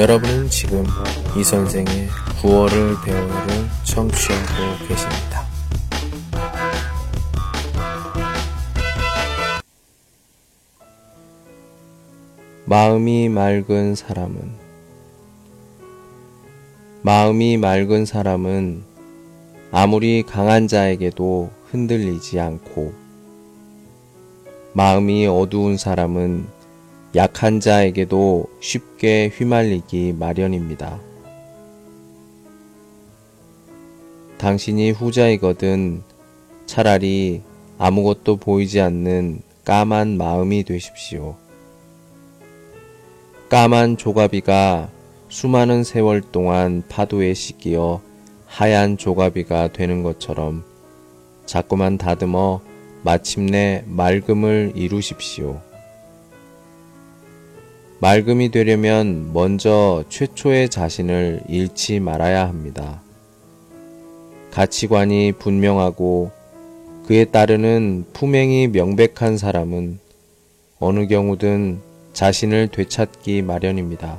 여러분은 지금 이 선생의 9월을 배우를 청취하고 계십니다. 마음이 맑은 사람은 마음이 맑은 사람은 아무리 강한 자에게도 흔들리지 않고 마음이 어두운 사람은 약한 자에게도 쉽게 휘말리기 마련입니다. 당신이 후자이거든 차라리 아무것도 보이지 않는 까만 마음이 되십시오. 까만 조가비가 수많은 세월 동안 파도에 씻기어 하얀 조가비가 되는 것처럼 자꾸만 다듬어 마침내 맑음을 이루십시오. 맑음이 되려면 먼저 최초의 자신을 잃지 말아야 합니다. 가치관이 분명하고 그에 따르는 품행이 명백한 사람은 어느 경우든 자신을 되찾기 마련입니다.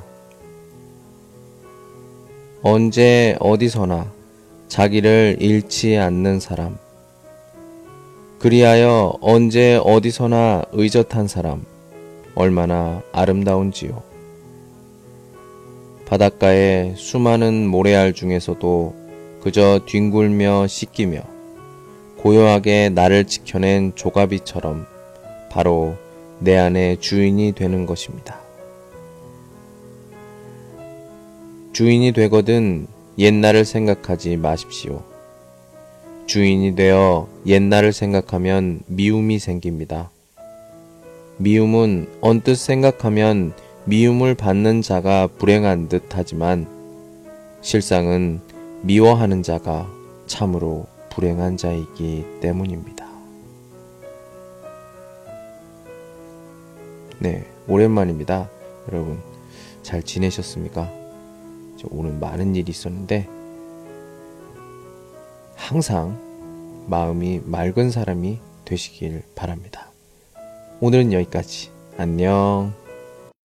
언제 어디서나 자기를 잃지 않는 사람, 그리하여 언제 어디서나 의젓한 사람, 얼마나 아름다운지요. 바닷가의 수많은 모래알 중에서도 그저 뒹굴며 씻기며 고요하게 나를 지켜낸 조가비처럼 바로 내 안의 주인이 되는 것입니다. 주인이 되거든 옛날을 생각하지 마십시오. 주인이 되어 옛날을 생각하면 미움이 생깁니다. 미움은 언뜻 생각하면 미움을 받는 자가 불행한 듯 하지만 실상은 미워하는 자가 참으로 불행한 자이기 때문입니다. 네, 오랜만입니다. 여러분, 잘 지내셨습니까? 오늘 많은 일이 있었는데, 항상 마음이 맑은 사람이 되시길 바랍니다. 오늘은 여기까지. 안녕.